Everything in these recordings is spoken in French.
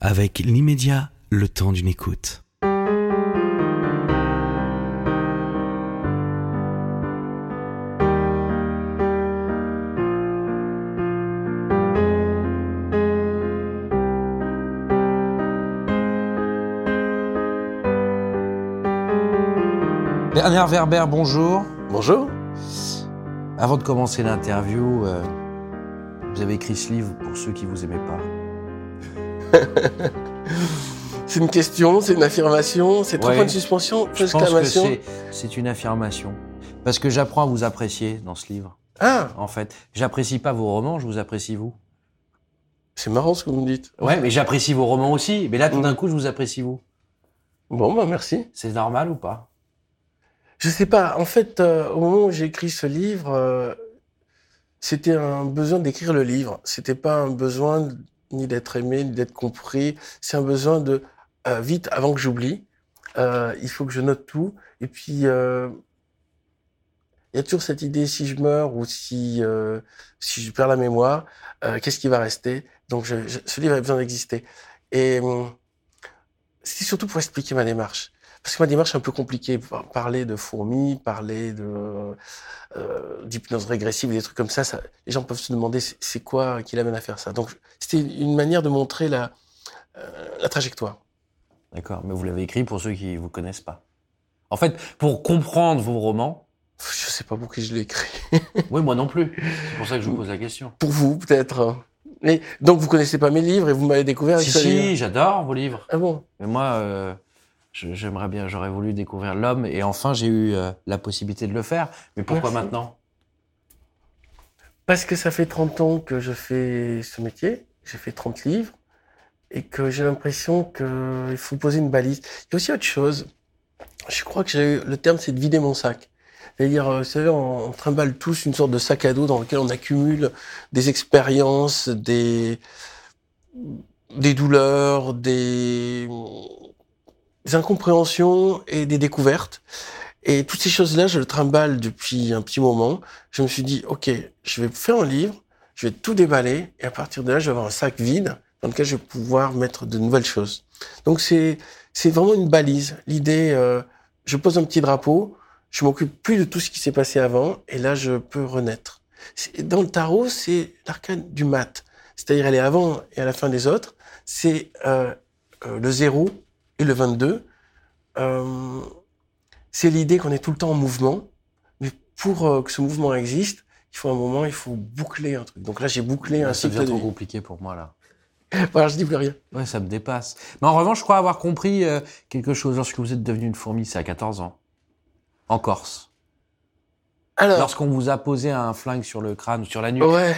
avec l'immédiat, le temps d'une écoute. Bernard Werber, bonjour. Bonjour. Avant de commencer l'interview, euh, vous avez écrit ce livre pour ceux qui vous aimaient pas. c'est une question, c'est une affirmation, c'est trois points de suspension, exclamation. c'est- une affirmation. Parce que j'apprends à vous apprécier dans ce livre. Ah, En fait, j'apprécie pas vos romans, je vous apprécie vous. c'est marrant ce que vous me dites. Ouais, mais j'apprécie vos romans aussi. Mais là, tout Mm. d'un coup, je vous apprécie vous. Bon, bah merci. C'est normal ou pas? Je sais pas. En fait, euh, au moment où j'ai écrit ce livre, euh, c'était un besoin d'écrire le livre. C'était pas un besoin ni d'être aimé, ni d'être compris. C'est un besoin de euh, vite avant que j'oublie. euh, il faut que je note tout. Et puis, euh, il y a toujours cette idée si je meurs ou si euh, si je perds la mémoire, euh, qu'est-ce qui va rester? Donc, je, je- ce livre avait besoin d'exister. Et hum, c'était surtout pour expliquer ma démarche. Parce que ma démarche est un peu compliquée. Par- Parler de fourmis, parler de euh, d'hypnose régressive, des trucs comme ça, ça, les gens peuvent se demander c'est- quoi qui l'amène à faire ça? Donc c'était une manière de montrer la, euh, la trajectoire. D'accord, mais vous l'avez écrit pour ceux qui vous connaissent pas. En fait, pour comprendre vos romans, Je sais pas pour qui je l'ai écrit. oui, moi non plus. C'est pour ça que je vous pose la question. Pour vous peut-être. Mais donc vous connaissez pas mes livres et vous m'avez découvert Si, j'adore vos livres. Ah bon? Mais moi, euh, j'aimerais bien, j'aurais voulu découvrir l'homme, et enfin, j'ai eu euh, la possibilité de le faire. Mais pourquoi Merci. maintenant? Parce que ça fait 30 ans que je fais ce métier, j'ai fait 30 livres, et que j'ai l'impression qu'il faut poser une balise. Il y a aussi autre chose. Je crois que j'ai le terme, c'est de vider mon sac. C'est-à-dire, euh, vous savez, on, on trimballe tous une sorte de sac à dos dans lequel on accumule des expériences, des, des douleurs, des, des incompréhensions et des découvertes. Et toutes ces choses-là, je le trimballe depuis un petit moment. Je me suis dit, OK, je vais faire un livre, je vais tout déballer, et à partir de là, je vais avoir un sac vide dans lequel je vais pouvoir mettre de nouvelles choses. Donc c'est c'est vraiment une balise. L'idée, euh, je pose un petit drapeau, je m'occupe plus de tout ce qui s'est passé avant, et là, je peux renaître. Dans le tarot, c'est l'arcane du mat. C'est-à-dire, elle est avant et à la fin des autres. C'est euh, euh, le 0 et le 22. Euh, c'est l'idée qu'on est tout le temps en mouvement, mais pour euh, que ce mouvement existe, il faut un moment, il faut boucler un truc. Donc là, j'ai bouclé un cycle de trop compliqué pour moi, là. Voilà, je dis plus rien. Ouais, ça me dépasse. Mais en revanche, je crois avoir compris euh, quelque chose lorsque vous êtes devenu une fourmi, c'est à 14 ans. En Corse. Alors, Lorsqu'on vous a posé un flingue sur le crâne ou sur la nuque. ouais,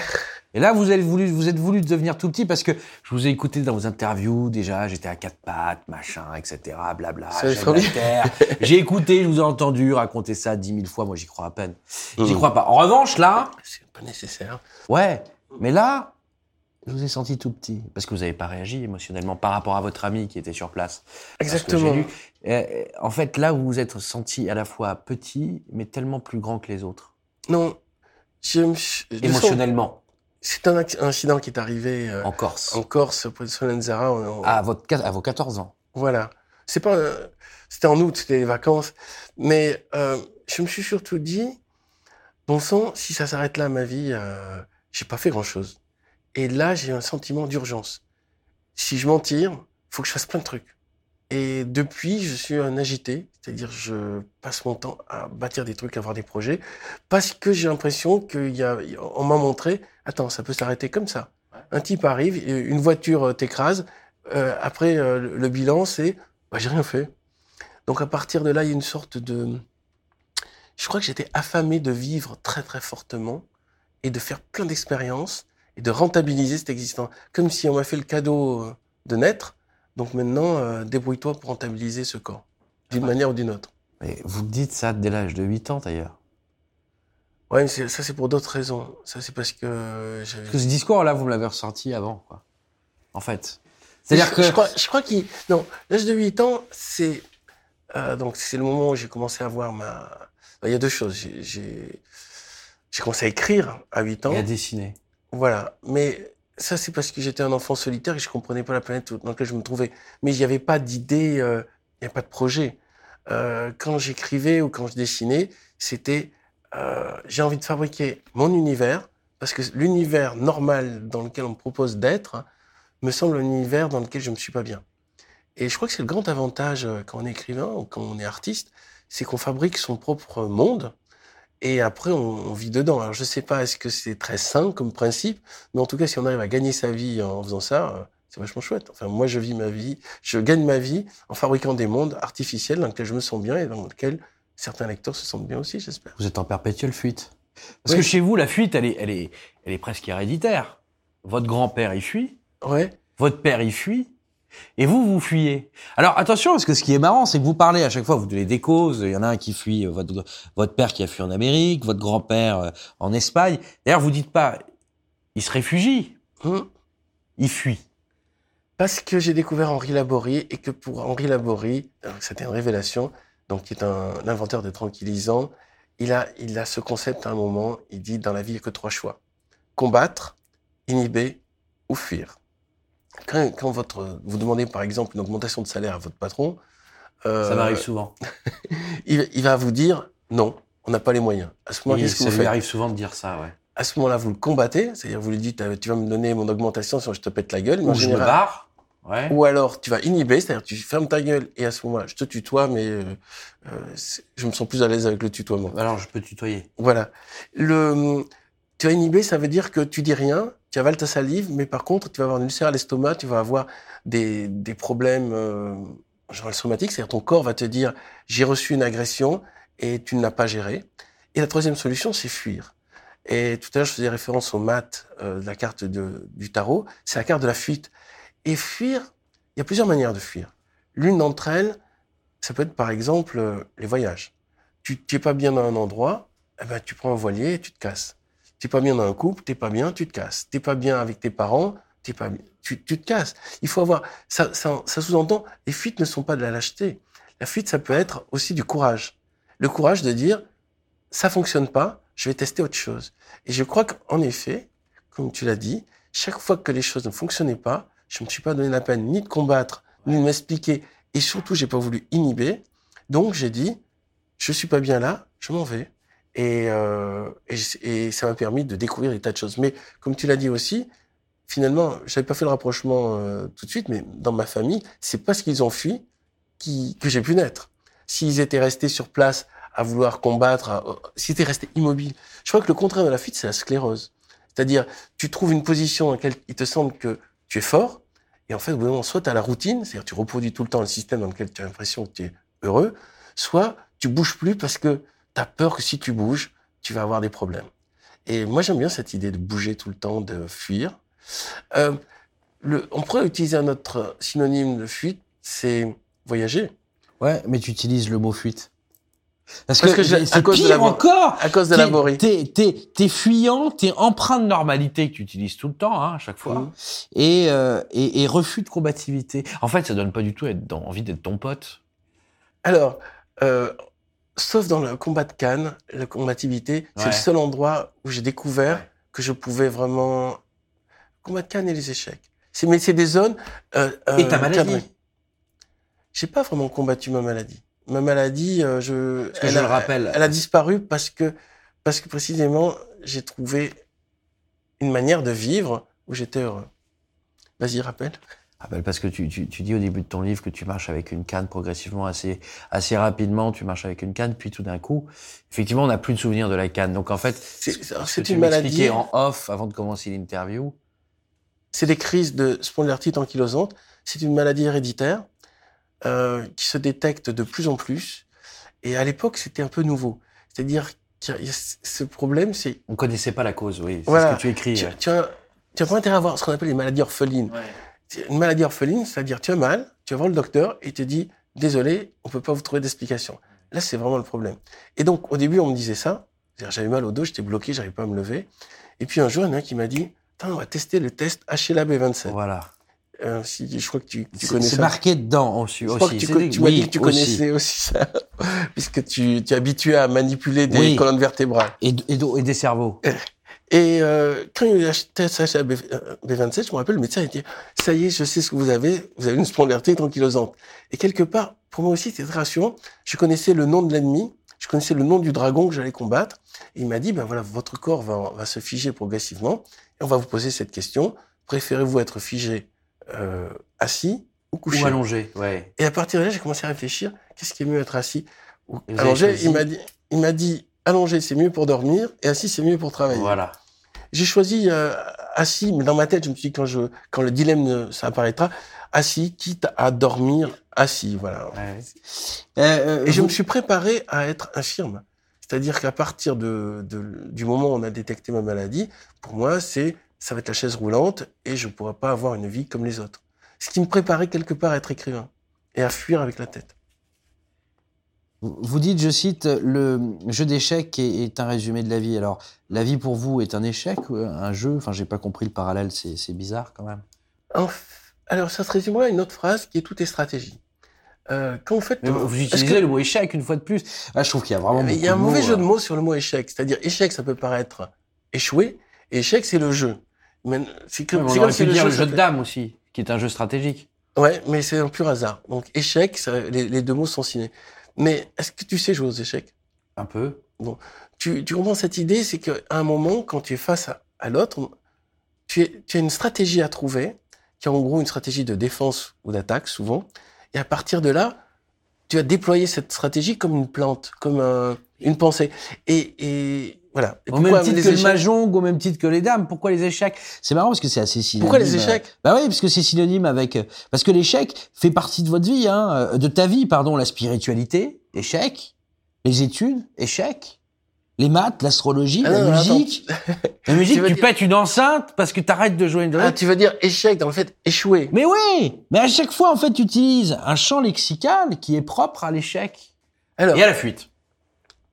Et là, vous avez voulu, vous êtes voulu devenir tout petit parce que je vous ai écouté dans vos interviews déjà, j'étais à quatre pattes, machin, etc., blabla. J'ai écouté, je vous ai entendu raconter ça dix mille fois, moi j'y crois à peine. J'y Mhm. crois pas. En revanche, là, c'est pas nécessaire. ouais, mais là, je vous ai senti tout petit parce que vous n'avez pas réagi émotionnellement par rapport à votre ami qui était sur place. Exactement. lu. Euh, en fait, là, vous vous êtes senti à la fois petit, mais tellement plus grand que les autres, Non, je me émotionnellement, C'est un incident qui est arrivé euh, en Corse, en Corse, près de Solenzara. on- on- à, votre, à vos 14 ans. Voilà. C'est pas. euh, C'était en août, c'était les vacances. Mais euh, je me suis surtout dit, bon sang, si ça s'arrête là, ma vie, euh, j'ai pas fait grand chose. Et là, j'ai un sentiment d'urgence. Si je m'en tire, faut que je fasse plein de trucs. Et depuis, je suis un agité, c'est-à-dire je passe mon temps à bâtir des trucs, à avoir des projets, parce que j'ai l'impression qu'il y a, on m'a montré, attends, ça peut s'arrêter comme ça. Un type arrive, une voiture euh, t'écrase, euh, après euh, le- bilan, c'est, bah, j'ai rien fait. Donc à partir de là, il y a une sorte de, je crois que j'étais affamé de vivre très très fortement et de faire plein d'expériences et de rentabiliser cet existant, comme si on m'a fait le cadeau de naître. Donc maintenant, euh, débrouille-toi pour rentabiliser ce corps, d'une manière ou d'une autre. Mais vous dites ça dès l'âge de 8 ans d'ailleurs. Ouais, mais ça c'est pour d'autres raisons. Ça c'est parce que euh, j'avais. Parce que ce discours-là, vous me l'avez ressorti avant, quoi. En fait. C'est-à-dire que. je crois, je crois qu'il non l'âge de 8 ans c'est euh, donc c'est le moment où j'ai commencé à voir ma il y a deux choses j'ai j'ai commencé à écrire à 8 ans Il a dessiné. voilà mais ça, c'est parce que j'étais un enfant solitaire et je comprenais pas la planète dans laquelle je me trouvais. Mais il n'y avait pas d'idée, euh, il n'y avait pas de projet. Euh, quand j'écrivais ou quand je dessinais, c'était euh, j'ai envie de fabriquer mon univers parce que l'univers normal dans lequel on me propose d'être me semble un univers dans lequel je me suis pas bien. Et je crois que c'est le grand avantage euh, quand on est écrivain ou quand on est artiste, c'est qu'on fabrique son propre monde et après on, on vit dedans. Alors je sais pas est-ce que c'est très sain comme principe, mais en tout cas si on arrive à gagner sa vie en faisant ça, euh, c'est vachement chouette. Enfin moi je vis ma vie, je gagne ma vie en fabriquant des mondes artificiels dans lesquels je me sens bien et dans lesquels certains lecteurs se sentent bien aussi, j'espère. Vous êtes en perpétuelle fuite. Parce Oui. que chez vous, la fuite, elle est, elle est, elle est presque héréditaire. Votre grand-père, il fuit. Ouais. Votre père, il fuit. Et vous, vous fuyez. Alors attention, parce que ce qui est marrant, c'est que vous parlez à chaque fois, vous donnez des causes. Il y en a un qui fuit, euh, votre, votre père qui a fui en Amérique, votre grand-père euh, en Espagne. D'ailleurs, vous dites pas, il se réfugie, Hum. il fuit. Parce que j'ai découvert Henri Laborie et que pour Henri Laborie, que c'était une révélation, donc qui est un, inventeur de tranquillisants, il a, il a ce concept à un moment, il dit dans la vie, il n'y a que trois choix. Combattre, inhiber ou fuir. Quand, quand votre, vous demandez par exemple une augmentation de salaire à votre patron, euh, Ça m'arrive souvent. il, il va vous dire non, on n'a pas les moyens. À ce moment, Et qu'est-ce que ça vous lui faites arrive souvent de dire ça, ouais. À ce moment-là, vous le combattez, c'est-à-dire vous lui dites euh, tu vas me donner mon augmentation sinon je te pète la gueule. Mais en Ou je me barre. Ouais. ou alors tu vas inhiber, c'est-à-dire tu fermes ta gueule et à ce moment-là, je te tutoie, mais euh, euh, je me sens plus à l'aise avec le tutoiement. Alors, je peux tutoyer. Voilà. Le, tu vas inhiber, ça veut dire que tu dis rien, tu avales ta salive, mais par contre, tu vas avoir une ulcère à l'estomac, tu vas avoir des, des problèmes euh, genre somatiques, c'est-à-dire ton corps va te dire j'ai reçu une agression et tu ne l'as pas gérée. Et la troisième solution, c'est fuir. Et tout à l'heure, je faisais référence au mat euh, de la carte de, du tarot, c'est la carte de la fuite. Et fuir, il y a plusieurs manières de fuir. L'une d'entre elles, ça peut être par exemple euh, les voyages. Tu n'es pas bien dans un endroit, eh ben, tu prends un voilier et tu te casses. Tu n'es pas bien dans un couple, t'es pas bien, tu te casses. T'es pas bien avec tes parents, t'es pas tu, tu te casses. Il faut avoir, ça sous-entend, les fuites ne sont pas de la lâcheté. La fuite, ça peut être aussi du courage. Le courage de dire, ça fonctionne pas, je vais tester autre chose. Et je crois qu'en effet, comme tu l'as dit, chaque fois que les choses ne fonctionnaient pas, je me suis pas donné la peine ni de combattre, ni de m'expliquer, et surtout, j'ai pas voulu inhiber. Donc, j'ai dit, je suis pas bien là, je m'en vais. Et, euh, et, ça m'a permis de découvrir des tas de choses. Mais comme tu l'as dit aussi, finalement, j'avais pas fait le rapprochement euh, tout de suite, mais dans ma famille, c'est parce qu'ils ont fui qui, que j'ai pu naître. S'ils étaient restés sur place à vouloir combattre, à- s'ils étaient restés immobiles, je crois que le contraire de la fuite, c'est la sclérose. C'est-à-dire, tu trouves une position dans laquelle il te semble que tu es fort, et en fait, moment, soit tu as la routine, c'est-à-dire tu reproduis tout le temps le système dans lequel tu as l'impression que tu es heureux, soit tu bouges plus parce que tu as peur que si tu bouges, tu vas avoir des problèmes. Et moi, j'aime bien cette idée de bouger tout le temps, de fuir. Euh, le, on pourrait utiliser un autre synonyme de fuite, c'est voyager. Ouais, mais tu utilises le mot fuite. Parce, Parce que, que c'est de pire la- encore. À cause de la T'es-. T'es, t'es, t'es fuyant, t'es empreint de normalité que tu utilises tout le temps, hein, à chaque fois, et, euh, et, et refus de combativité. En fait, ça donne pas du tout être envie d'être ton pote. Alors, euh, sauf dans le combat de Cannes, la combativité, c'est Ouais. le seul endroit où j'ai découvert Ouais. que je pouvais vraiment combat de Cannes et les échecs. C'est mais c'est des zones. Euh, et ta maladie? J'ai pas vraiment combattu ma maladie. Ma maladie, euh, je, elle je a, le rappelle. elle a disparu parce que parce que précisément j'ai trouvé une manière de vivre où j'étais heureux. Vas-y, rappelle. Ah ben, parce que tu, tu, tu dis au début de ton livre que tu marches avec une canne progressivement assez, assez rapidement, tu marches avec une canne, puis tout d'un coup, effectivement, on n'a plus de souvenir de la canne. Donc en fait, C'est une maladie. en off avant de commencer l'interview. c'est des crises de spondylarthrite ankylosante. C'est une maladie héréditaire euh, qui se détecte de plus en plus. Et à l'époque, c'était un peu nouveau. C'est-à-dire ce problème, c'est On connaissait pas la cause, oui. C'est Voilà. ce que tu écris. tu, ouais. tu as, tu as pas intérêt à avoir ce qu'on appelle les maladies orphelines. Une maladie orpheline, c'est-à-dire tu as mal, tu vas voir le docteur et il te dit désolé, on peut pas vous trouver d'explication. Là, c'est vraiment le problème. Et donc, au début, on me disait ça. C'est-à-dire, J'avais mal au dos, j'étais bloqué, j'arrivais pas à me lever. Et puis un jour, il y en a un qui m'a dit Attends, on va tester le test HLA-B27. Voilà. Si, je crois que tu, tu C'est connais c'est ça. marqué dedans aussi. Je crois que tu, C'est tu m'as oui, dit que tu connaissais aussi ça, puisque tu, tu es habitué à manipuler des Oui. colonnes vertébrales. Et, des cerveaux. Et euh, quand il a acheté sa B, euh, B27, je me rappelle, le médecin a dit Ça y est, je sais ce que vous avez, vous avez une spondylarthrite ankylosante. Et quelque part, pour moi aussi, c'était très rassurant. Je connaissais le nom de l'ennemi, je connaissais le nom du dragon que j'allais combattre. Et il m'a dit Ben voilà, votre corps va, va se figer progressivement, et on va vous poser cette question préférez-vous être figé euh, assis ou couché Ou allongé, ouais. Et à partir de là, j'ai commencé à réfléchir qu'est-ce qui est mieux être assis ou allongé? Il m'a dit, il m'a dit allongé c'est mieux pour dormir et assis c'est mieux pour travailler. Voilà. J'ai choisi euh, assis, mais dans ma tête, je me suis dit quand je quand le dilemme euh, ça apparaîtra, assis, quitte à dormir assis, voilà. Ouais. Euh, Et je me suis préparé à être infirme. C'est-à-dire qu'à partir de, de- du moment où on a détecté ma maladie, pour moi, c'est ça va être la chaise roulante et je ne pourrai pas avoir une vie comme les autres. Ce qui me préparait quelque part à être écrivain et à fuir avec la tête. Vous dites, je cite, le jeu d'échecs est, est un résumé de la vie. Alors, la vie pour vous est un échec, un jeu? Enfin, j'ai pas compris le parallèle, c'est bizarre quand même. Alors, ça se résumera à une autre phrase qui est tout est stratégie. Euh, quand vous faites, Mais vous est-ce utilisez que- le mot échec une fois de plus? Ah, je trouve qu'il y a vraiment. Mais il y a un mauvais mots, jeu de euh. mots sur le mot échec. C'est-à-dire, échec, ça peut paraître échouer, et échec, c'est le jeu. C'est comme, c'est on comme aurait si pu dire le jeu de dames aussi, qui est un jeu stratégique. Ouais, mais c'est un pur hasard. Donc, échec, ça- les, les deux mots sont signés. Mais est-ce que tu sais jouer aux échecs? Un peu. tu, tu comprends cette idée, c'est qu'à un moment, quand tu es face à, à l'autre, tu, as une stratégie à trouver, qui est en gros une stratégie de défense ou d'attaque, souvent. Et à partir de là, tu as déployé cette stratégie comme une plante, comme un- une pensée. Et, et voilà. Et Au même titre les que le mahjong, au même titre que les dames. Pourquoi les échecs? C'est marrant parce que c'est assez synonyme. Pourquoi les échecs? Bah oui, parce que c'est synonyme avec. Parce que l'échec fait partie de votre vie, hein, euh, de ta vie, pardon. La spiritualité, échec. Les études, échec. Les maths, l'astrologie, Ah la musique. La musique, Tu dire- pètes une enceinte parce que t'arrêtes de jouer une Ah, tu veux dire échec, dans le fait, échouer. Mais oui Mais à chaque fois, en fait, tu utilises un champ lexical qui est propre à l'échec. Alors, Et à la fuite.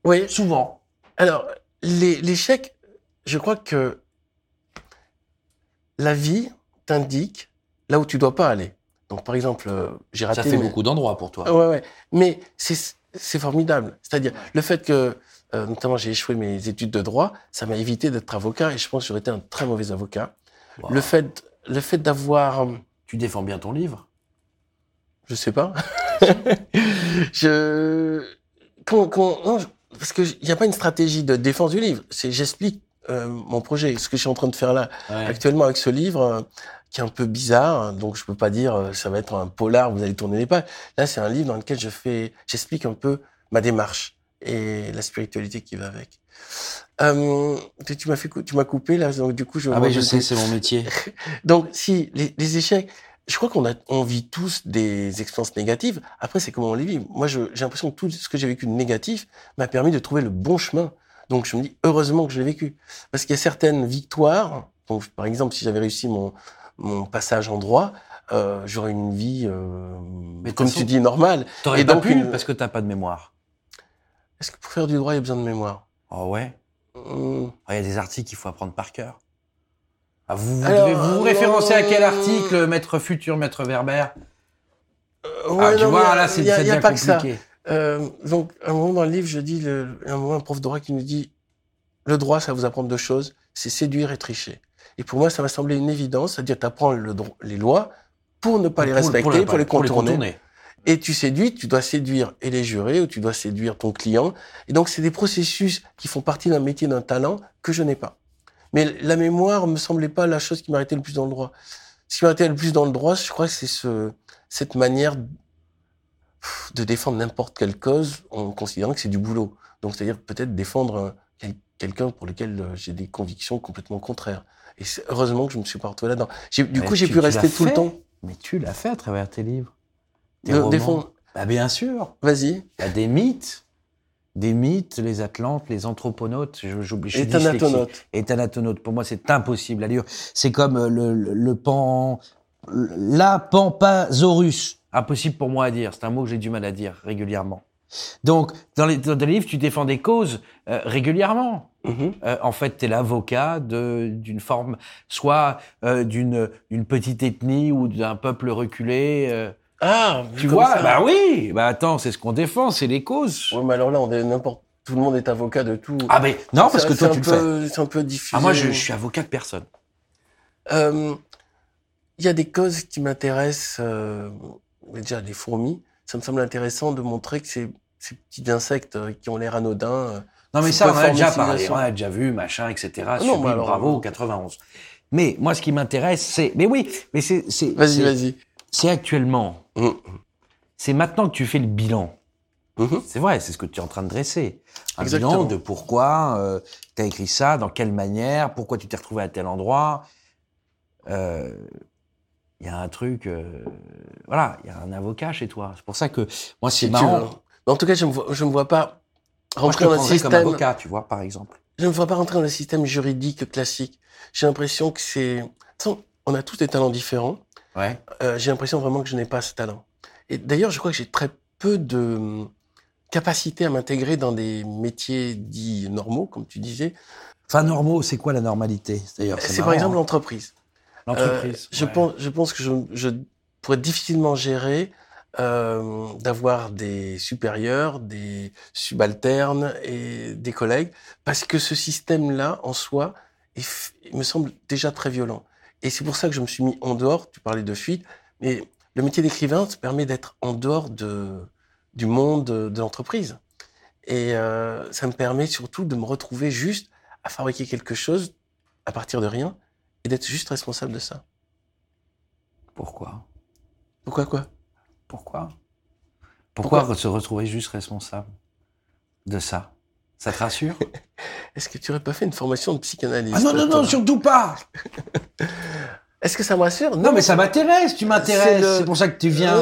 oui, Souvent. Alors, l'échec, je crois que la vie t'indique là où tu dois pas aller. Donc, par exemple, euh, j'ai raté. Ça fait beaucoup d'endroits pour toi. Ouais, ouais. Mais c'est formidable. C'est-à-dire, le fait que, euh, notamment, j'ai échoué mes études de droit, ça m'a évité d'être avocat et je pense que j'aurais été un très mauvais avocat. Wow. Le fait, le fait d'avoir, euh, Tu défends bien ton livre. je sais pas, je, quand, quand, non, je- parce que il n'y a pas une stratégie de défense du livre. C'est, j'explique euh, mon projet, ce que je suis en train de faire là. Ouais. actuellement avec ce livre euh, qui est un peu bizarre, hein, donc je peux pas dire euh, ça va être un polar, vous allez tourner les pages. Là, c'est un livre dans lequel je fais, j'explique un peu ma démarche et la spiritualité qui va avec. Euh, tu tu m'as fait, tu m'as coupé là, donc du coup je. Ah oui, je sais, c'est mon métier. Donc si les, les échecs, je crois qu'on a, on vit tous des expériences négatives. Après, c'est comment on les vit. Moi, je- j'ai l'impression que tout ce que j'ai vécu de négatif m'a permis de trouver le bon chemin. Donc je me dis heureusement que je l'ai vécu, parce qu'il y a certaines victoires. Donc par exemple, si j'avais réussi mon mon passage en droit, euh, j'aurais une vie, euh, Mais comme tu dis, normale. T'aurais Et pas donc, pu une- parce que t'as pas de mémoire. Est-ce que pour faire du droit, il y a besoin de mémoire? Oh ouais? Hum, Ah, Il y a des articles qu'il faut apprendre par cœur. Ah, vous, vous, Alors, devez- vous vous euh, référencez à quel euh, article, maître futur, maître Werber? euh, ouais, Ah, tu non, vois, là, c'est il y a, pas que ça. compliqué. Euh, donc, à un moment dans le livre, je dis, le, à un moment, un prof de droit qui nous dit, le droit, ça vous apprend deux choses, c'est séduire et tricher. Et pour moi, ça m'a semblé une évidence, c'est-à-dire, tu apprends le, les lois pour ne pas les Pour- respecter, pour, les contourner. contourner. Et tu séduis, tu dois séduire et les jurés, ou tu dois séduire ton client. Et donc, c'est des processus qui font partie d'un métier, d'un talent que je n'ai pas. Mais la mémoire me semblait pas la chose qui m'arrêtait le plus dans le droit. Ce qui m'arrêtait le plus dans le droit, je crois que c'est ce, cette manière de défendre n'importe quelle cause en considérant que c'est du boulot. Donc, c'est-à-dire peut-être défendre un- quel- quelqu'un pour lequel euh, j'ai des convictions complètement contraires. Et c'est heureusement que je me suis pas retrouvé là-dedans. J'ai- Du Mais coup, j'ai pu rester tout le temps. Mais tu l'as fait à travers tes livres. Tes de romans. Bah bien sûr. Vas-y. Il y a des mythes. Des mythes, les Atlantes, les anthroponautes, j'oublie, Et dyslexique. Thanatonaute. Et Thanatonaute. Pour moi, c'est impossible à lire. C'est comme euh, le, le, le pan, la pampasaurus. Impossible pour moi à dire. C'est un mot que j'ai du mal à dire régulièrement. Donc, Dans les, dans les livres, tu défends des causes euh, régulièrement. Mhm. Euh, en fait, tu es l'avocat de- d'une forme, soit euh, d'une d'une petite ethnie ou d'un peuple reculé. Ah, tu vois ça. Bah oui Bah attends, c'est ce qu'on défend, c'est les causes. Ouais, mais alors là, on est n'importe. tout le monde est avocat de tout. Ah ben non, parce que toi c'est tu un le fais. peu- C'est un peu diffusé. Ah moi je, je suis avocat de personne. Euh, Il y a des causes qui m'intéressent. Euh, déjà, les fourmis. Ça me semble intéressant de montrer que ces, ces petits insectes euh, qui ont l'air anodins. euh, Non mais ça on a déjà parlé, on a déjà vu, machin, etc. non, Sublime, mais alors, bravo, euh, 91. Mais moi ce qui m'intéresse c'est, mais oui, mais c'est, c'est, Vas-y, vas-y. C'est actuellement, Mhm. c'est maintenant que tu fais le bilan. Mhm. C'est vrai, c'est ce que tu es en train de dresser. Un Exactement. bilan de pourquoi tu as écrit ça, dans quelle manière, pourquoi tu t'es retrouvé à tel endroit. Euh, Il y a un truc, euh, voilà, il y a un avocat chez toi. C'est pour ça que moi c'est Si marrant. en tout cas, je me je me vois pas Moi, je rentrer te dans comme système. avocat, tu vois, par exemple. Je ne me vois pas rentrer dans un système juridique classique. J'ai l'impression que c'est. On a tous des talents différents. Ouais. Euh, j'ai l'impression vraiment que je n'ai pas ce talent. Et d'ailleurs, je crois que j'ai très peu de hum, capacité à m'intégrer dans des métiers dits normaux, comme tu disais. Enfin, normaux, c'est quoi la normalité? D'ailleurs, C'est par exemple l'entreprise. l'entreprise. Euh, je, pense, je pense que je, je pourrais difficilement gérer euh, d'avoir des supérieurs, des subalternes et des collègues, parce que ce système-là, en soi, est me semble déjà très violent. Et c'est pour ça que je me suis mis en dehors. Tu parlais de fuite, mais le métier d'écrivain ça permet d'être en dehors de, du monde de l'entreprise. Et euh, ça me permet surtout de me retrouver juste à fabriquer quelque chose à partir de rien et d'être juste responsable de ça. Pourquoi? Pourquoi quoi? Pourquoi? Pourquoi se retrouver juste responsable de ça? Ça te rassure? Est-ce que tu aurais pas fait une formation de psychanalyste Ah non, non, non, surtout pas Est-ce que ça me rassure? Non, mais ça m'intéresse, tu C'est m'intéresses, le- c'est pour ça que tu viens.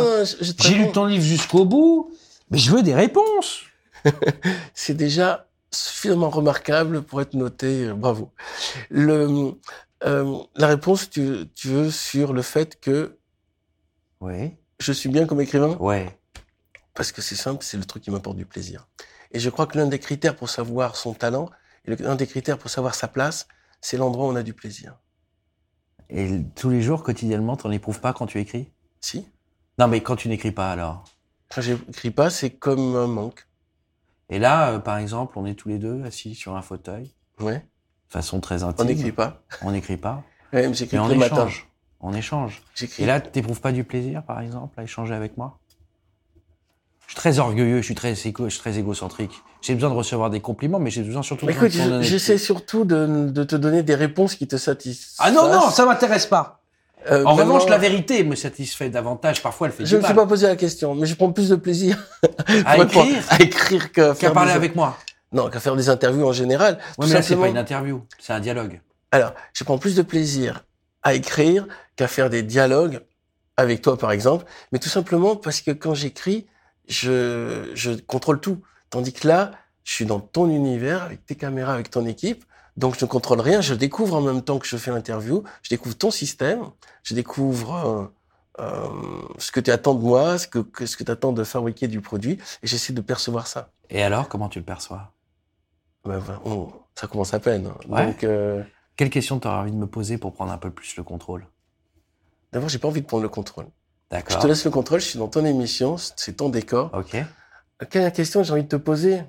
J'ai lu ton livre jusqu'au bout, mais je veux des réponses. C'est déjà suffisamment remarquable pour être noté. Bravo. Le, euh, la réponse, tu, tu veux, sur le fait que Oui. je suis bien comme écrivain? Ouais. Parce que c'est simple, c'est le truc qui m'apporte du plaisir. Et je crois que l'un des critères pour savoir son talent, et l'un des critères pour savoir sa place, c'est l'endroit où on a du plaisir. Et tous les jours, quotidiennement, t'en éprouves pas quand tu écris? Si Non, mais quand tu n'écris pas, alors? Quand j'écris pas, c'est comme un manque. Et là, euh, par exemple, on est tous les deux assis sur un fauteuil, Ouais. de façon très On intime. n'écrit pas. On n'écrit pas. Ouais, mais j'écris on matin. échange. On échange. J'écris. Et là, t'éprouves pas du plaisir, par exemple, à échanger avec moi? Je suis très orgueilleux, je suis très, égo, je suis très égocentrique. J'ai besoin de recevoir des compliments, mais j'ai besoin surtout de écoute, j'essaie surtout de, de te donner des réponses qui te satisfassent. Ah non, non, ça m'intéresse pas. Euh, En revanche, la vérité me satisfait davantage. Parfois, elle fait Je ne me suis pas posé la question, mais je prends plus de plaisir À écrire à écrire qu'à parler des... avec moi. Non, qu'à faire des interviews en général. Oui, mais là, c'est pas une interview. C'est un dialogue. Alors, je prends plus de plaisir à écrire qu'à faire des dialogues avec toi, par exemple. Mais tout simplement parce que quand j'écris, je, je contrôle tout. Tandis que là, je suis dans ton univers, avec tes caméras, avec ton équipe. Donc, je ne contrôle rien. Je découvre en même temps que je fais l'interview. Je découvre ton système. Je découvre euh, euh, ce que tu attends de moi, ce que, que- ce que tu attends de fabriquer du produit. Et j'essaie de percevoir ça. Et alors, comment tu le perçois? Ben, ben, on- ça commence à peine. Ouais. Donc, euh, Quelle question t'aurais envie de me poser pour prendre un peu plus le contrôle? D'abord, j'ai pas envie de prendre le contrôle. Je D'accord. te laisse le contrôle, je suis dans ton émission, c'est ton décor. Ok. Quelle question j'ai envie de te poser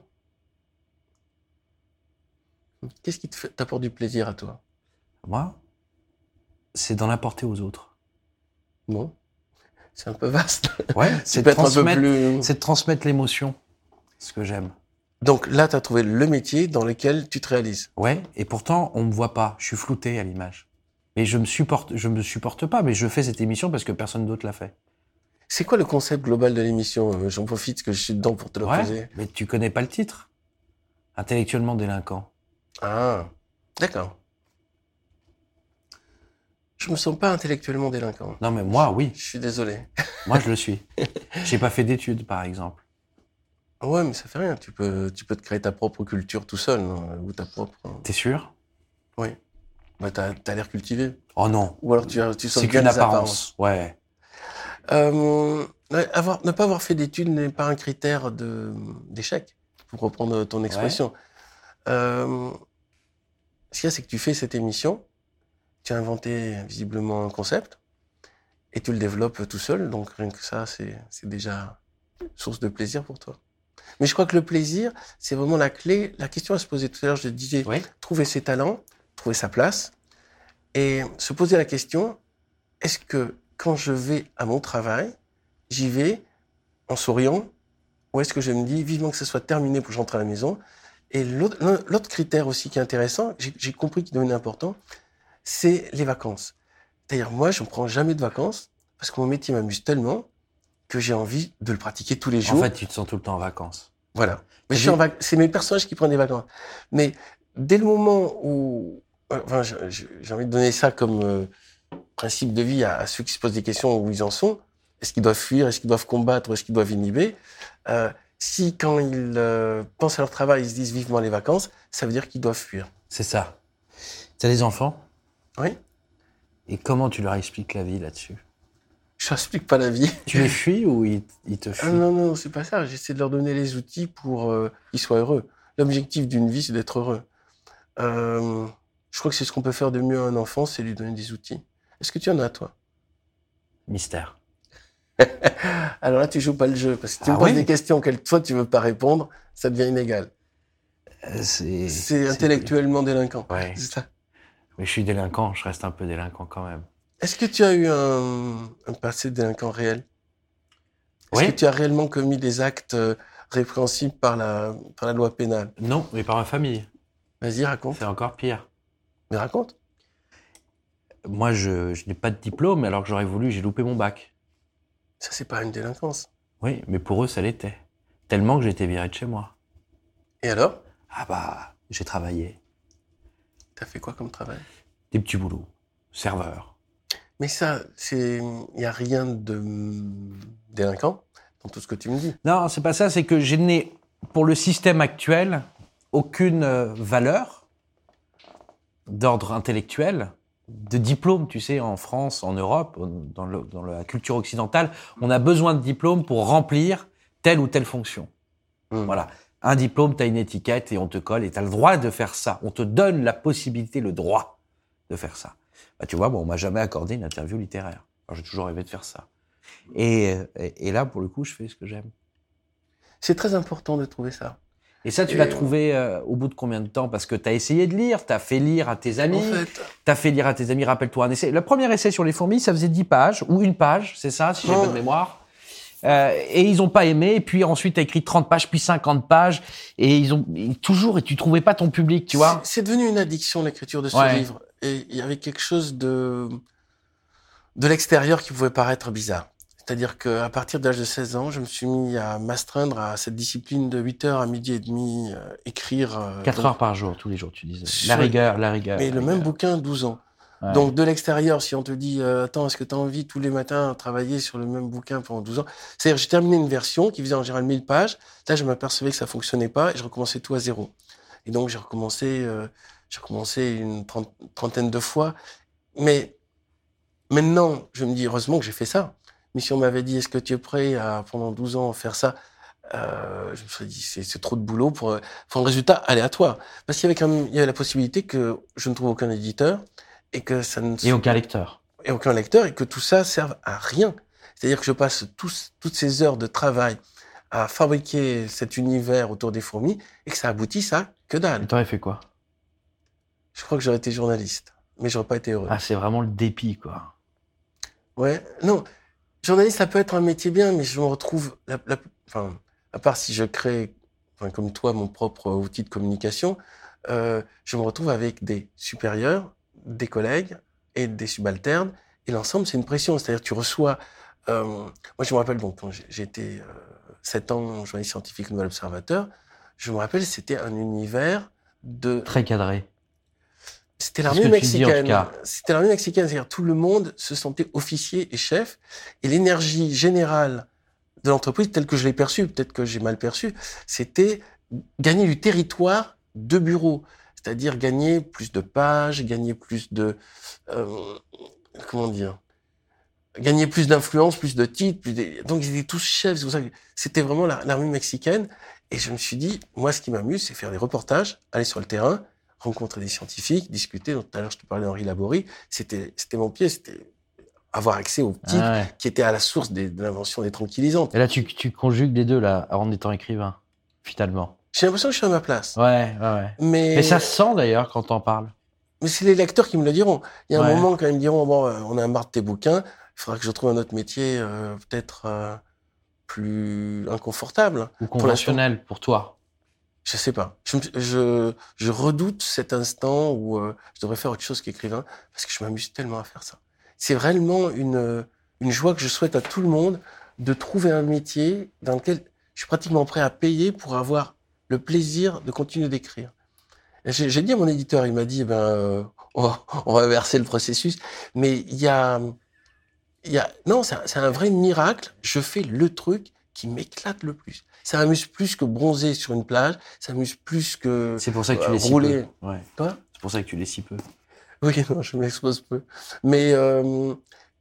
Qu'est-ce qui t'apporte du plaisir à toi? Moi, c'est d'en apporter aux autres. Non C'est un peu vaste. Ouais. C'est de transmettre, plus... c'est de transmettre l'émotion. Ce que j'aime. Donc là, tu as trouvé le métier dans lequel tu te réalises. Ouais. Et pourtant, on me voit pas. Je suis flouté à l'image. Mais je me supporte, je me supporte pas. Mais je fais cette émission parce que personne d'autre l'a fait. C'est quoi le concept global de l'émission? Euh, J'en profite que je suis dedans pour te le Ouais. poser. Mais tu connais pas le titre. Intellectuellement délinquant. Ah, d'accord. Je me sens pas intellectuellement délinquant. Non, mais moi, oui. Je suis désolé. Moi, je le suis. J'ai pas fait d'études, par exemple. Ouais, mais ça fait rien. Tu peux, tu peux te créer ta propre culture tout seul, non ou ta propre. T'es sûr? Oui. Bah, t'as, t'as l'air cultivé. Oh non. Ou alors tu, tu sauves C'est qu'une apparence. Ouais. Euh, avoir, ne pas avoir fait d'études n'est pas un critère de, d'échec, pour reprendre ton expression. Euh, ce qu'il y a, c'est que tu fais cette émission, tu as inventé visiblement un concept, et tu le développes tout seul, donc rien que ça, c'est, c'est déjà source de plaisir pour toi. Mais je crois que le plaisir, c'est vraiment la clé. La question à se poser tout à l'heure, je disais, Oui. trouver ses talents, trouver sa place, et se poser la question, est-ce que quand je vais à mon travail, j'y vais en souriant, ou est-ce que je me dis vivement que ce soit terminé pour que je rentre à la maison? Et l'autre critère aussi qui est intéressant, j'ai compris qu'il devenait important, c'est les vacances. D'ailleurs, moi, je ne prends jamais de vacances parce que mon métier m'amuse tellement que j'ai envie de le pratiquer tous les En jours. fait, tu te sens tout le temps en vacances. Voilà. Mais en C'est mes personnages qui prennent des vacances. Mais dès le moment où, enfin, j'ai envie de donner ça comme euh, principe de vie à, à ceux qui se posent des questions où ils en sont. Est-ce qu'ils doivent fuir? Est-ce qu'ils doivent combattre? Est-ce qu'ils doivent inhiber? Euh, Si quand ils euh, pensent à leur travail, ils se disent vivement les vacances, ça veut dire qu'ils doivent fuir. C'est ça. Tu as des enfants? Oui. Et comment tu leur expliques la vie là-dessus? Je n'explique pas la vie. Tu les fuis ou ils, ils te Ah fuient? non, non, c'est pas ça. J'essaie de leur donner les outils pour qu'ils soient heureux. L'objectif d'une vie, c'est d'être heureux. Je crois que c'est ce qu'on peut faire de mieux à un enfant, c'est lui donner des outils. Est-ce que tu en as, toi? Mystère. Alors là, tu joues pas le jeu, parce que tu Ah me poses oui des questions auxquelles toi, tu veux pas répondre, ça devient inégal. Euh, C'est intellectuellement délinquant. Ouais. C'est ça. Mais je suis délinquant, je reste un peu délinquant quand même. Est-ce que tu as eu un, un passé de délinquant réel? Est-ce Oui. que tu as réellement commis des actes euh, répréhensibles par la, par la loi pénale? Non, mais par ma famille. Vas-y, raconte. C'est encore pire. Mais raconte. Moi, je, je n'ai pas de diplôme, alors que j'aurais voulu, j'ai loupé mon bac. Ça, c'est pas une délinquance. Oui, mais pour eux, ça l'était. Tellement que j'ai été viré de chez moi. Et alors? Ah bah, j'ai travaillé. T'as fait quoi comme travail? Des petits boulots. Serveur. Mais ça, c'est, il y a rien de délinquant dans tout ce que tu me dis. Non, c'est pas ça, c'est que je n'ai, pour le système actuel, aucune euh, valeur d'ordre intellectuel, de diplôme, tu sais, en France, en Europe, dans, le- dans la culture occidentale, on a besoin de diplôme pour remplir telle ou telle fonction. Hmm. Voilà. Un diplôme, tu as une étiquette et on te colle et tu as le droit de faire ça. On te donne la possibilité, le droit de faire ça. Bah, tu vois, bon, on m'a jamais accordé une interview littéraire. J'ai toujours rêvé de faire ça. Et, et, et là, pour le coup, je fais ce que j'aime. C'est très important de trouver ça. Et ça, tu l'as trouvé euh, au bout de combien de temps? Parce que tu as essayé de lire, tu as fait lire à tes amis, En fait, tu as fait lire à tes amis, rappelle-toi un essai. Le premier essai sur les fourmis, ça faisait 10 pages, ou une page, c'est ça, si j'ai bonne mémoire. Euh, et ils ont pas aimé, et puis ensuite tu as écrit 30 pages, puis 50 pages, et ils ont et toujours, et tu trouvais pas ton public, tu vois C'est c'est devenu une addiction l'écriture de ce Ouais. livre. Et il y avait quelque chose de de l'extérieur qui pouvait paraître bizarre. C'est-à-dire qu'à partir de l'âge de 16 ans, je me suis mis à m'astreindre à cette discipline de 8 heures à midi et demi, euh, écrire. euh, 4 donc- heures par jour, tous les jours, tu disais. La rigueur, la rigueur. Mais la le même bouquin, 12 ans. Ouais. Donc de l'extérieur, si on te dit, euh, attends, est-ce que tu as envie tous les matins de travailler sur le même bouquin pendant 12 ans? C'est-à-dire, j'ai terminé une version qui faisait en général 1000 pages. Là, je m'apercevais que ça fonctionnait pas et je recommençais tout à zéro. Et donc, j'ai recommencé, euh, j'ai recommencé une trente- trentaine de fois. Mais maintenant, je me dis, heureusement que j'ai fait ça. Mais si on m'avait dit, est-ce que tu es prêt à, pendant 12 ans, faire ça euh, je me serais dit, c'est trop de boulot pour, pour un résultat aléatoire. Parce qu'il y avait quand même, il y avait la possibilité que je ne trouve aucun éditeur et que ça ne Et aucun lecteur. et aucun lecteur et que tout ça serve à rien. C'est-à-dire que je passe tous, toutes ces heures de travail à fabriquer cet univers autour des fourmis et que ça aboutisse à que Et dalle. t'aurais fait quoi? Je crois que j'aurais été journaliste, mais j'aurais pas été heureux. Ah, c'est vraiment le dépit, quoi. Ouais, non, journaliste, ça peut être un métier bien, mais je me retrouve, enfin, à part si je crée, enfin, comme toi, mon propre outil de communication, euh, je me retrouve avec des supérieurs, des collègues et des subalternes, et l'ensemble, c'est une pression. C'est-à-dire, tu reçois. euh, moi, je me rappelle, quand été euh, sept ans journaliste scientifique Nouvel Observateur, je me rappelle, c'était un univers de Très cadré. C'était l'armée mexicaine. C'était l'armée mexicaine, c'est-à-dire tout le monde se sentait officier et chef, et l'énergie générale de l'entreprise, telle que je l'ai perçue, peut-être que j'ai mal perçu, c'était gagner du territoire de bureau, c'est-à-dire gagner plus de pages, gagner plus de euh, comment dire, gagner plus d'influence, plus de titres, plus de- donc ils étaient tous chefs. c'est pour ça que C'était vraiment la- l'armée mexicaine, et je me suis dit, moi, ce qui m'amuse, c'est faire des reportages, aller sur le terrain, rencontrer des scientifiques, discuter. Donc, tout à l'heure, je te parlais d'Henri Laborie. C'était, c'était mon pied, c'était avoir accès aux titres Ah ouais. qui étaient à la source des- de l'invention des tranquillisantes. Et là, tu, tu conjugues les deux, là, en étant écrivain. finalement. J'ai l'impression que je suis à ma place. Ouais, ouais, ouais. Mais, Mais ça se sent d'ailleurs quand t'en parles. mais c'est les lecteurs qui me le diront. Il y a un moment quand ils me diront, bon, euh, on a marre de tes bouquins, il faudra que je trouve un autre métier, euh, peut-être euh, plus inconfortable. Ou conventionnel pour toi. Je sais pas. Je, redoute cet instant où euh, je devrais faire autre chose qu'écrivain parce que je m'amuse tellement à faire ça. C'est vraiment une, euh, une joie que je souhaite à tout le monde de trouver un métier dans lequel je suis pratiquement prêt à payer pour avoir le plaisir de continuer d'écrire. J'ai dit à mon éditeur, il m'a dit, eh ben, euh, on, va, on verser le processus, mais il y a, non, c'est un vrai miracle. Je fais le truc qui m'éclate le plus. Ça m'amuse plus que bronzer sur une plage. Ça m'amuse plus que C'est pour ça que tu Euh, l'es si rouler. peu. Ouais. Quoi C'est pour ça que tu l'es si peu. Oui, non, je m'expose peu. Mais euh,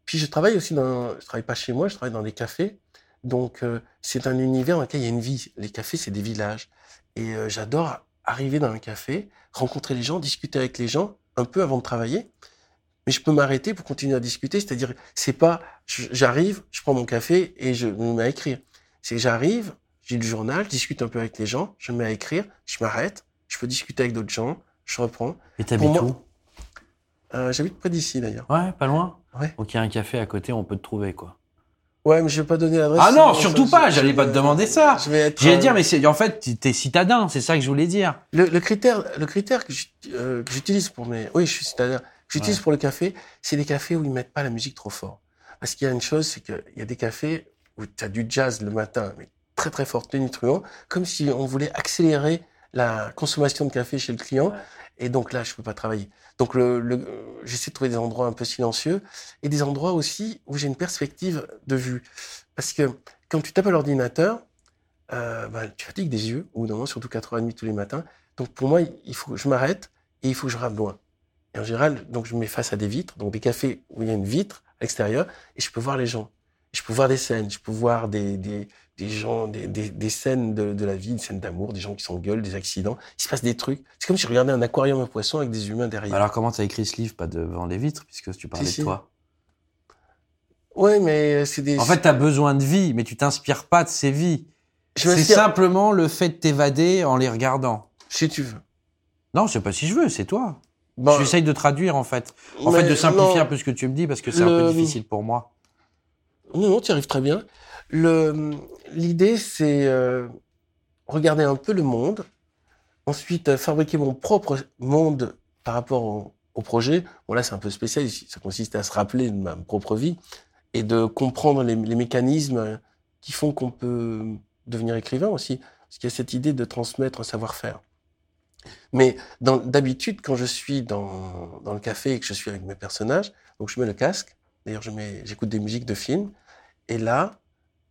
puis je travaille aussi dans, je travaille pas chez moi, je travaille dans des cafés. Donc euh, c'est un univers dans lequel il y a une vie. Les cafés, c'est des villages. Et euh, j'adore arriver dans un café, rencontrer les gens, discuter avec les gens un peu avant de travailler. Mais je peux m'arrêter pour continuer à discuter. C'est-à-dire, c'est pas, j'arrive, je prends mon café et je me mets à écrire. C'est que j'arrive, j'ai du journal, je discute un peu avec les gens, je me mets à écrire, je m'arrête, je peux discuter avec d'autres gens, je reprends. Et t'habites moi- où? Euh, J'habite près d'ici d'ailleurs. Ouais, pas loin? Ouais. Donc il y a un café à côté, on peut te trouver quoi. Ouais, mais je vais pas donner l'adresse. Ah non, surtout ça, pas, j'allais pas te demander ça. Je vais être. J'allais euh, dire, mais c'est en fait, t'es citadin, c'est ça que je voulais dire. le, le critère, le critère que euh, que j'utilise pour mes, oui, je suis citadin. Que j'utilise Ouais. pour le café, c'est des cafés où ils mettent pas la musique trop fort. Parce qu'il y a une chose, c'est qu'il y a des cafés où tu as du jazz le matin, mais très très fort, tonitruant, comme si on voulait accélérer la consommation de café chez le client. Ouais. Et donc là, je peux pas travailler. Donc le, le, euh, j'essaie de trouver des endroits un peu silencieux et des endroits aussi où j'ai une perspective de vue. Parce que quand tu tapes à l'ordinateur, euh, ben, tu fatigues des yeux, ou non, surtout 4h30 tous les matins. Donc pour moi, il faut que je m'arrête et il faut que je regarde loin. Et en général, donc je me mets face à des vitres, donc des cafés où il y a une vitre à l'extérieur, et je peux voir les gens. Je peux voir des scènes, je peux voir des, des, des gens, des, des, des scènes de, de la vie, des scènes d'amour, des gens qui s'engueulent, des accidents. Il se passe des trucs. C'est comme si je regardais un aquarium à poissons avec des humains derrière. Alors comment t'as écrit ce livre Pas devant les vitres, puisque tu parlais Si, de toi? ouais, mais c'est des. En fait, t'as besoin de vie, mais tu t'inspires pas de ces vies. C'est simplement le fait de t'évader en les regardant. Si tu veux. Non, c'est pas si je veux, c'est toi. Bon, J'essaye de traduire en fait. En fait, de simplifier non. un peu ce que tu me dis parce que c'est un peu Le- difficile pour moi. Non, non, tu y arrives très bien. L'idée, c'est euh, regarder un peu le monde, ensuite euh, fabriquer mon propre monde par rapport au, projet. Bon, là, c'est un peu spécial. Ça consiste à se rappeler de ma propre vie et de comprendre les, mécanismes qui font qu'on peut devenir écrivain aussi. Parce qu'il y a cette idée de transmettre un savoir-faire. Mais d'habitude, quand je suis dans, dans le café et que je suis avec mes personnages, donc je mets le casque. D'ailleurs, j'écoute des musiques de films. Et là,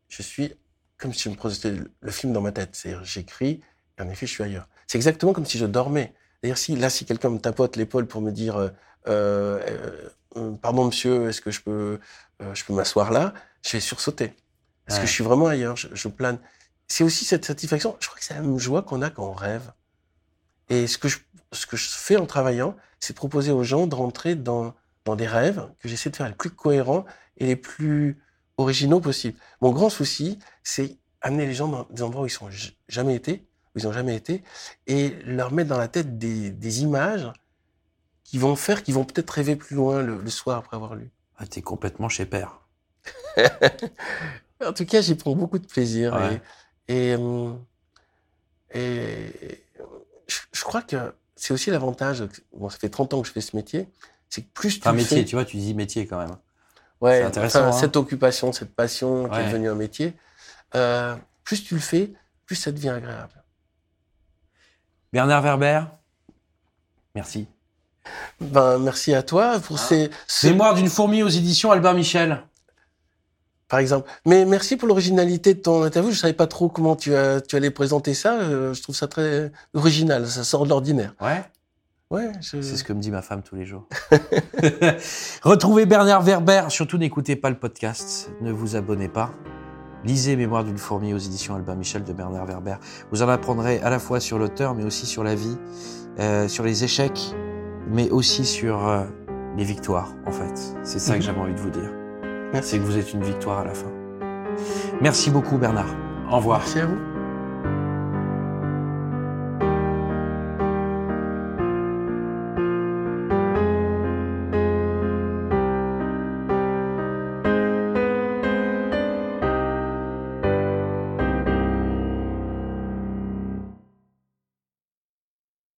je suis comme si je me projetais le- film dans ma tête. C'est-à-dire, j'écris, et en effet, je suis ailleurs. C'est exactement comme si je dormais. D'ailleurs, si, là, si quelqu'un me tapote l'épaule pour me dire, euh, euh, euh, pardon, monsieur, est-ce que je peux, euh, je peux m'asseoir là? Je vais sursauter. Parce Ouais. que je suis vraiment ailleurs, je, je plane. C'est aussi cette satisfaction. Je crois que c'est la même joie qu'on a quand on rêve. Et ce que je, ce que je fais en travaillant, c'est proposer aux gens de rentrer dans, dans des rêves que j'essaie de faire les plus cohérents et les plus originaux possibles. Mon grand souci, c'est amener les gens dans des endroits où ils sont jamais été, où ils ont jamais été, et leur mettre dans la tête des, des images qui vont faire, qui vont peut-être rêver plus loin le, le soir après avoir lu. Ah, T'es complètement chez père. En tout cas, j'y prends beaucoup de plaisir. Ouais. Et, et, euh, et je, je crois que c'est aussi l'avantage. Bon, ça fait 30 ans que je fais ce métier. C'est que plus tu le métier, fais, tu vois, tu dis métier quand même. Ouais, c'est intéressant, enfin, hein. cette occupation, cette passion qui est devenue un métier, euh, plus tu le fais, plus ça devient agréable. Bernard Werber, merci. Ben, merci à toi pour ces, ce- Mémoire d'une fourmi aux éditions Albin Michel. par exemple. Mais merci pour l'originalité de ton interview. Je savais pas trop comment tu, as, tu allais présenter ça. Euh, Je trouve ça très original. Ça sort de l'ordinaire. Ouais. Ouais, je... C'est ce que me dit ma femme tous les jours. Retrouvez Bernard Werber. Surtout, n'écoutez pas le podcast. Ne vous abonnez pas. Lisez Mémoire d'une fourmi aux éditions Albin Michel de Bernard Werber. Vous en apprendrez à la fois sur l'auteur, mais aussi sur la vie, euh, sur les échecs, mais aussi sur euh, les victoires, en fait. C'est ça que Mhm. j'avais envie de vous dire. Merci. C'est que vous êtes une victoire à la fin. Merci beaucoup, Bernard. Au revoir. Merci à vous.